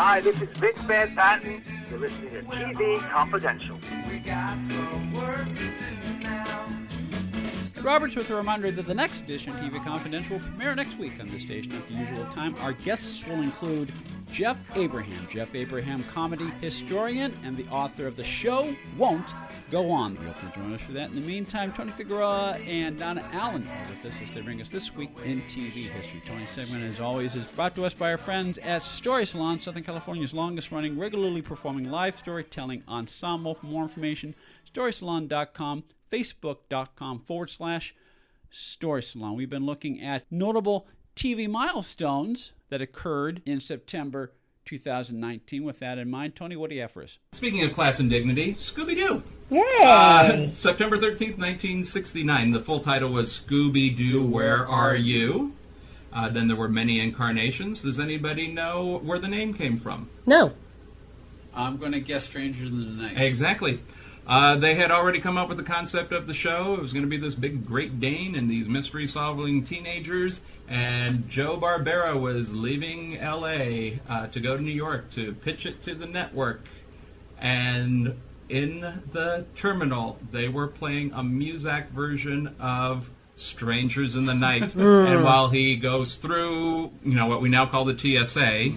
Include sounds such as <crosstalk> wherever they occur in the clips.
Hi, this is Big Bad Patton. You're listening to TV Confidential. Roberts with a reminder that the next edition of TV Confidential will premiere next week on the station at the usual time. Our guests will include Jeff Abraham, Jeff Abraham, comedy historian and the author of The Show Won't Go On. They'll be join us for that. In the meantime, Tony Figueroa and Donna Allen are with us as they bring us this week in TV history. Tony's segment, as always, is brought to us by our friends at Story Salon, Southern California's longest running, regularly performing live storytelling ensemble. For more information, storysalon.com, facebook.com forward slash story salon. We've been looking at notable TV milestones that occurred in September 2019. With that in mind, Tony, what do you have for us? Speaking of class and dignity, Scooby Doo. Yay! Uh, September 13th, 1969. The full title was Scooby Doo, Where Are You? Uh, then there were many incarnations. Does anybody know where the name came from? no. I'm going to guess Strangers in the Night. Exactly. Uh, they had already come up with the concept of the show. It was going to be this big Great Dane and these mystery solving teenagers. And Joe Barbera was leaving LA uh, to go to New York to pitch it to the network. And in the terminal, they were playing a Muzak version of Strangers in the Night. <laughs> and while he goes through, you know, what we now call the TSA,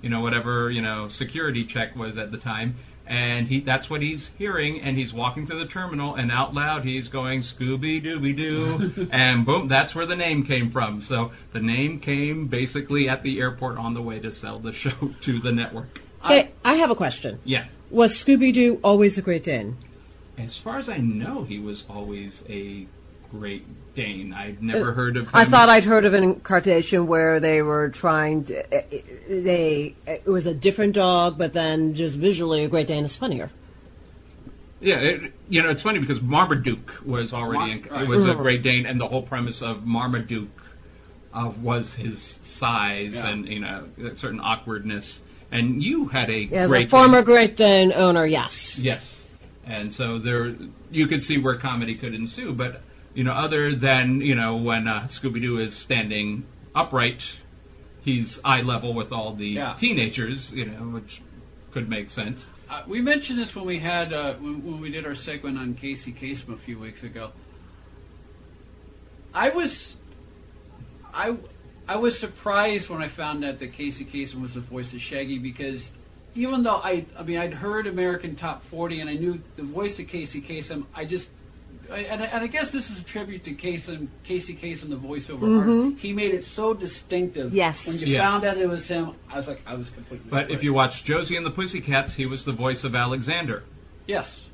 you know, whatever, you know, security check was at the time. And he that's what he's hearing, and he's walking to the terminal, and out loud he's going Scooby Dooby Doo, <laughs> and boom, that's where the name came from. So the name came basically at the airport on the way to sell the show <laughs> to the network. Hey, I have a question. Yeah. Was Scooby Doo always a Great Dane? As far as I know, he was always a Great Dane. I'd never heard of him. I thought I'd heard of an incarnation where they were trying to. uh, uh, They it was a different dog, but then just visually, a Great Dane is funnier. Yeah, it, you know, it's funny because Marmaduke was already in, Mar- right. was a Great Dane, and the whole premise of Marmaduke uh, was his size Yeah. and you know a certain awkwardness. And you had a As Great a former Dane. Great Dane owner, yes. yes, and so there you could see where comedy could ensue. But you know, other than you know when uh, Scooby Doo is standing upright, he's eye level with all the Yeah. teenagers, you know, which could make sense. Uh, we mentioned this when we had uh, when, when we did our segment on Casey Kasem a few weeks ago. I was, I, I was surprised when I found out that Casey Kasem was the voice of Shaggy because even though I, I mean, I'd heard American Top 40 and I knew the voice of Casey Kasem, I just, I, and, I, and I guess this is a tribute to Kasem, Casey Kasem, the voiceover mm-hmm. artist. He made it so distinctive. Yes. When you Yeah. found out it was him, I was like, I was completely. But if you watch Josie and the Pussycats, he was the voice of Alexander. yes.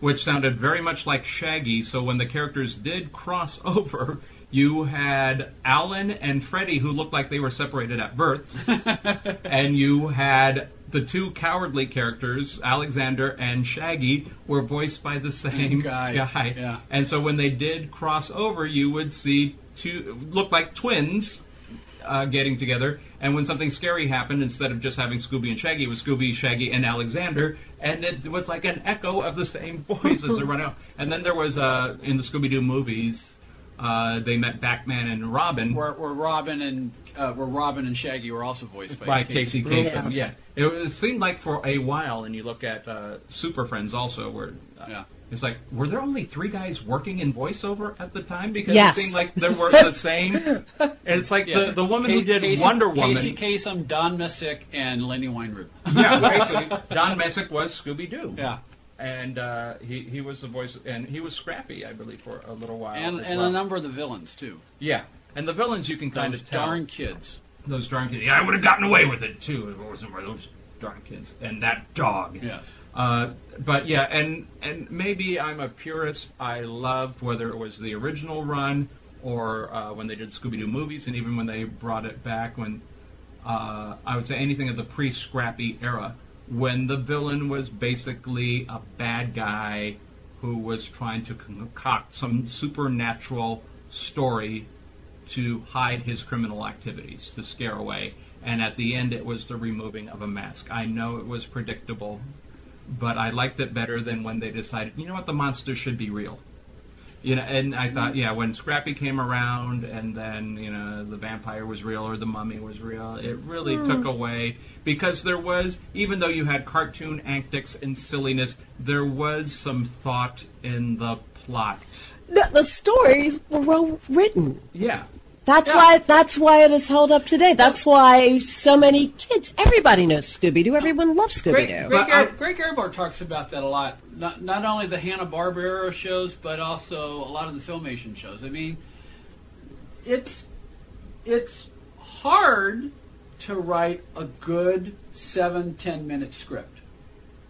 which sounded very much like Shaggy. So when the characters did cross <laughs> over, you had Alan and Freddie, who looked like they were separated at birth, <laughs> and you had the two cowardly characters, Alexander and Shaggy, were voiced by the same guy, yeah. And so when they did cross over, you would see two look like twins. Uh, getting together, and when something scary happened, instead of just having Scooby and Shaggy, it was Scooby, Shaggy, and Alexander, and it was like an echo of the same <laughs> voice as they run out. And then there was uh, in the Scooby Doo movies, uh, they met Batman and Robin where, where Robin and uh, where Robin and Shaggy were also voiced by, by Casey Kasem. Yes. Yeah, it, it seemed like for a while, and you look at uh, Super Friends also, where uh, Yeah. it's like, were there only three guys working in voiceover at the time? Because Yes. it seemed like there were <laughs> the same. And it's like Yeah. the, the woman Ca- who did Casey, Wonder Woman. Casey Kasem, Don Messick, and Lenny Weinrib. yeah, basically, Don Messick was Scooby Doo. Yeah, and uh, he he was the voice, and he was Scrappy, I believe, for a little while. and and well. a number of the villains too. Yeah, and the villains you can kind Those of tell. darn kids. those darn kids. Yeah, I would have gotten away with it too if it wasn't for those darn kids and that dog. Yes. Uh, but yeah, and and maybe I'm a purist. I loved whether it was the original run or uh, when they did Scooby Doo movies, and even when they brought it back when uh, I would say anything of the pre-Scrappy era, when the villain was basically a bad guy who was trying to concoct some supernatural story to hide his criminal activities, to scare away. And at the end, it was the removing of a mask. I know it was predictable, but I liked it better than when they decided, you know what, the monster should be real. You know, and I thought, yeah, when Scrappy came around, and then you know the vampire was real or the mummy was real, it really hmm. took away because there was, even though you had cartoon antics and silliness, there was some thought in the plot. The, the stories were well written. Yeah, That's Yeah. why. That's why it is held up today. That's why so many kids. Everybody knows Scooby Doo. Everyone loves Scooby Doo. Greg, But I- Gar- Greg Ehrbar talks about that a lot. Not, not only the Hanna Barbera shows, but also a lot of the Filmation shows. I mean, it's it's hard to write a good seven ten minute script,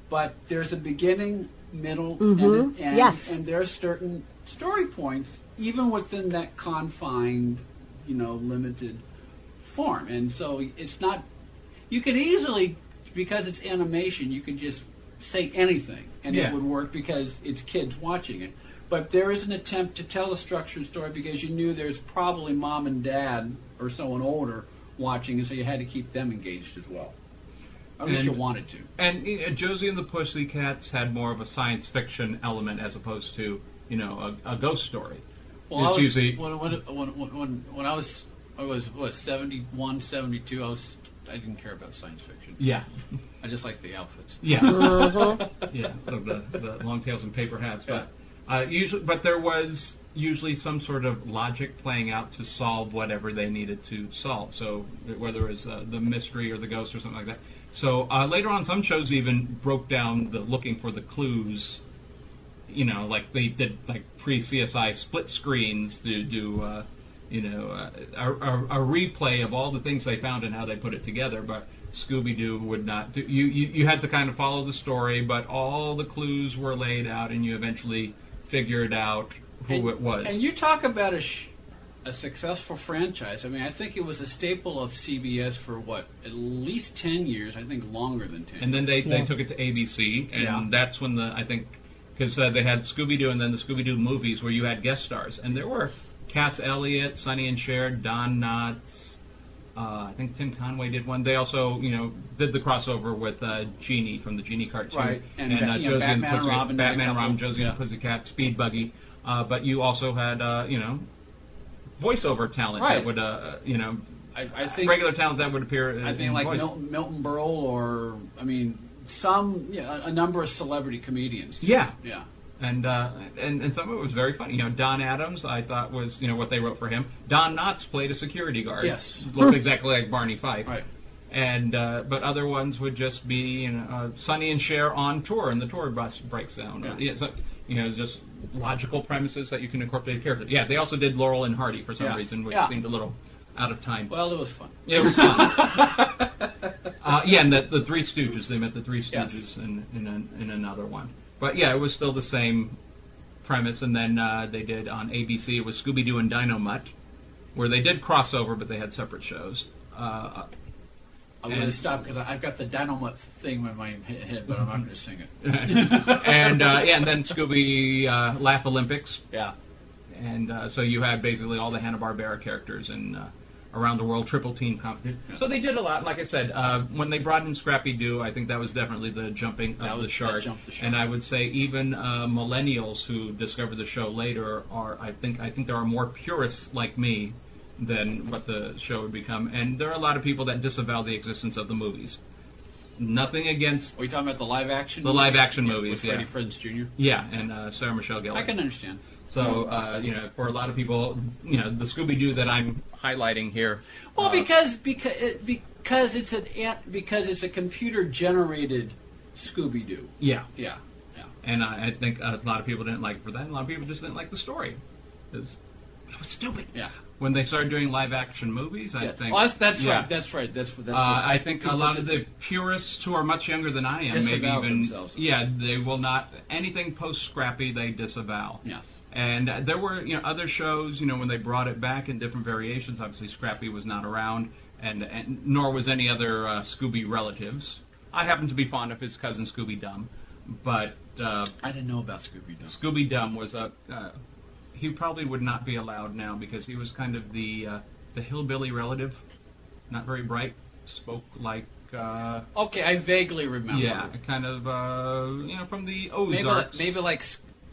but there's a beginning, middle, and an end, Mm-hmm. Yes. and there are certain story points even within that confined, you know, limited form, and so it's not you could easily, because it's animation, you could just say anything and Yeah. it would work because it's kids watching it. But there is an attempt to tell a structured story because you knew there's probably mom and dad or someone older watching, and so you had to keep them engaged as well. Least And- you wanted to. and know, Josie and the Pussycats had more of a science fiction element as opposed to you know a, a ghost story. Well, I it's was, usually when, when, when, when, when I was I was what 71, 72, I was I didn't care about science fiction. yeah, I just liked the outfits. yeah. <laughs> Uh-huh. yeah, the, the long tails and paper hats. But uh, usually, but there was usually some sort of logic playing out to solve whatever they needed to solve. So whether it was uh, the mystery or the ghost or something like that. So uh, later on, some shows even broke down the looking for the clues. You know, like they did like pre CSI split screens to do. Uh, you know, uh, a, a, a replay of all the things they found and how they put it together, but Scooby Doo would not. Do, you, you you had to kind of follow the story, but all the clues were laid out, and you eventually figured out who and, it was. And you talk about a, sh- a successful franchise. I mean, I think it was a staple of CBS for what at least ten years. I think longer than ten. And then they, they took it to ABC, and Yeah. that's when the I think because uh, they had Scooby Doo and then the Scooby Doo movies where you had guest stars, and there were Cass Elliot, Sonny and Cher, Don Knotts. Uh, I think Tim Conway did one. They also, you know, did the crossover with uh, Jeannie from the Jeannie cartoon, Right, and and, uh, know, Josie and Batman and Pussy, Robin Batman and. Robin, Josie Yeah. and Pussycat, Speed Buggy. Uh, but you also had, uh, you know, voiceover talent Right. that would, uh, you know, I, I think regular talent that would appear. I in think like Milton Berle or I mean some you know, a number of celebrity comedians. Yeah, Yeah. and uh, and and some of it was very funny. You know, Don Adams, I thought was you know what they wrote for him. Don Knotts played a security guard. Yes. looked <laughs> exactly like Barney Fife. Right. And uh, but other ones would just be you know uh, Sonny and Cher on tour, and the tour bus breaks down. Yeah. Yeah, so, you know, just logical premises that you can incorporate a character. Yeah, they also did Laurel and Hardy for some Yeah. reason, which Yeah. seemed a little out of time. Well, it was fun. It was fun. <laughs> uh, yeah, and the, the Three Stooges. They met the Three Yes. Stooges in in, an, in another one. But yeah, it was still the same premise. And then uh, they did on ABC. It was Scooby Doo and Dynomutt, where they did crossover, but they had separate shows. Uh, I'm going to stop because I've got the Dynamite thing in my head, but I'm not going to sing it. <laughs> and uh, yeah, and then Scooby uh, Laff-A-Lympics. Yeah. and uh, so you had basically all the Hanna Barbera characters and uh, around the world triple team competition. So they did a lot. Like I said, uh, when they brought in Scrappy Doo, I think that was definitely the jumping That of was- the shark. the shark. And I would say even uh, millennials who discovered the show later are, I think, I think there are more purists like me than what the show would become. And there are a lot of people that disavow the existence of the movies. Nothing against, Are you talking about the live action? The movies? live action Yeah, movies, with Freddie yeah. Prinze Jr. yeah, and uh, Sarah Michelle Gellar. I can understand. So, uh, you know, for a lot of people, you know, the Scooby Doo that I'm highlighting here. Well, uh, because because because it's an ant- because it's a computer generated Scooby Doo. yeah, Yeah. Yeah. and I, I think a lot of people didn't like it for that. and A lot of people just didn't like the story. It was, it was stupid. Yeah. When they started doing live action movies, I Yeah. think Well, that's that's yeah. right. That's right. That's what. That's Uh, what I think a lot of the purists who are much younger than I am, maybe even themselves. yeah, they will not anything post Scrappy they disavow. Yes. And uh, there were you know other shows you know when they brought it back in different variations. Obviously, Scrappy was not around, and, and nor was any other uh, Scooby relatives. I happen to be fond of his cousin Scooby Dum, but uh, I didn't know about Scooby Doo. Scooby Dum was a uh, he probably would not be allowed now because he was kind of the uh, the hillbilly relative, not very bright, spoke like. Uh, Okay, I vaguely remember. yeah, kind of, uh, you know, from the Maybe Ozarks. like, maybe like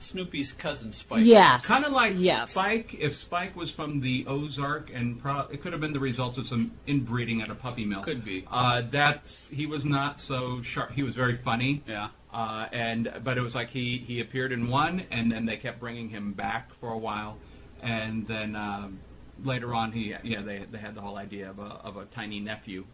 Snoopy's cousin Spike. Yes. Kind of like yes. Spike. If Spike was from the Ozark, and pro- it could have been the result of some inbreeding at a puppy mill. Could be. Uh, that's he was not so sharp. He was very funny. Yeah. Uh, and but it was like he he appeared in one, and then they kept bringing him back for a while, and then um, later on he yeah they they had the whole idea of a of a tiny nephew,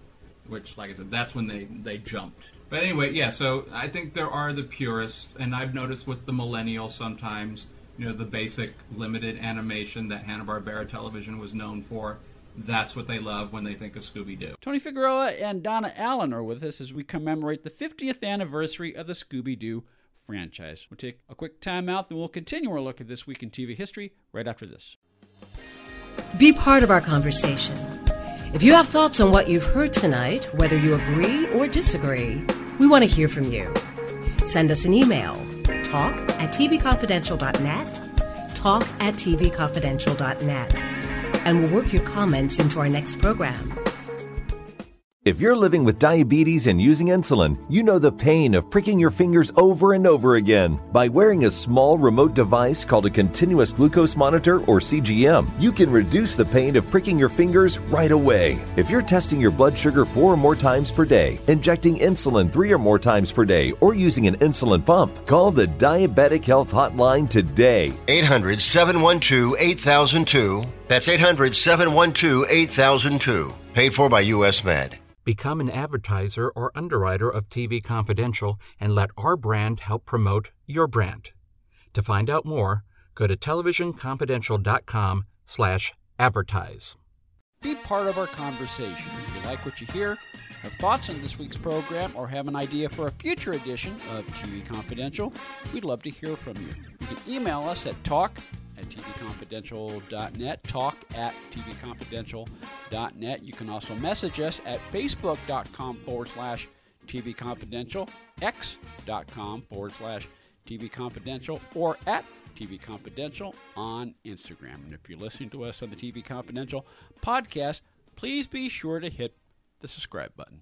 which like I said that's when they they jumped. But anyway, yeah. So I think there are the purists, and I've noticed with the millennials sometimes, you know, the basic limited animation that Hanna Barbera television was known for. That's what they love when they think of Scooby Doo. Tony Figueroa and Donna Allen are with us as we commemorate the 50th anniversary of the Scooby Doo franchise. We'll take a quick time out, then we'll continue our look at this week in TV history right after this. Be part of our conversation. If you have thoughts on what you've heard tonight, whether you agree or disagree, we want to hear from you. Send us an email talk at tvconfidential.net, talk at tvconfidential.net, and we'll work your comments into our next program. If you're living with diabetes and using insulin, you know the pain of pricking your fingers over and over again. By wearing a small remote device called a continuous glucose monitor or CGM, you can reduce the pain of pricking your fingers right away. If you're testing your blood sugar four or more times per day, injecting insulin three or more times per day, or using an insulin pump, call the Diabetic Health Hotline today. 800 712 8002. That's 800 712 8002. Paid for by U.S. Med. Become an advertiser or underwriter of TV Confidential and let our brand help promote your brand. To find out more, go to televisionconfidential.com slash advertise. Be part of our conversation. If you like what you hear, have thoughts on this week's program, or have an idea for a future edition of TV Confidential, we'd love to hear from you. You can email us at talk at tvconfidential.net, talk at tvconfidential.net. You can also message us at facebook.com forward slash TV tvconfidential, x.com forward slash tvconfidential, or at TV Confidential on Instagram. And if you're listening to us on the TV Confidential podcast, please be sure to hit the subscribe button.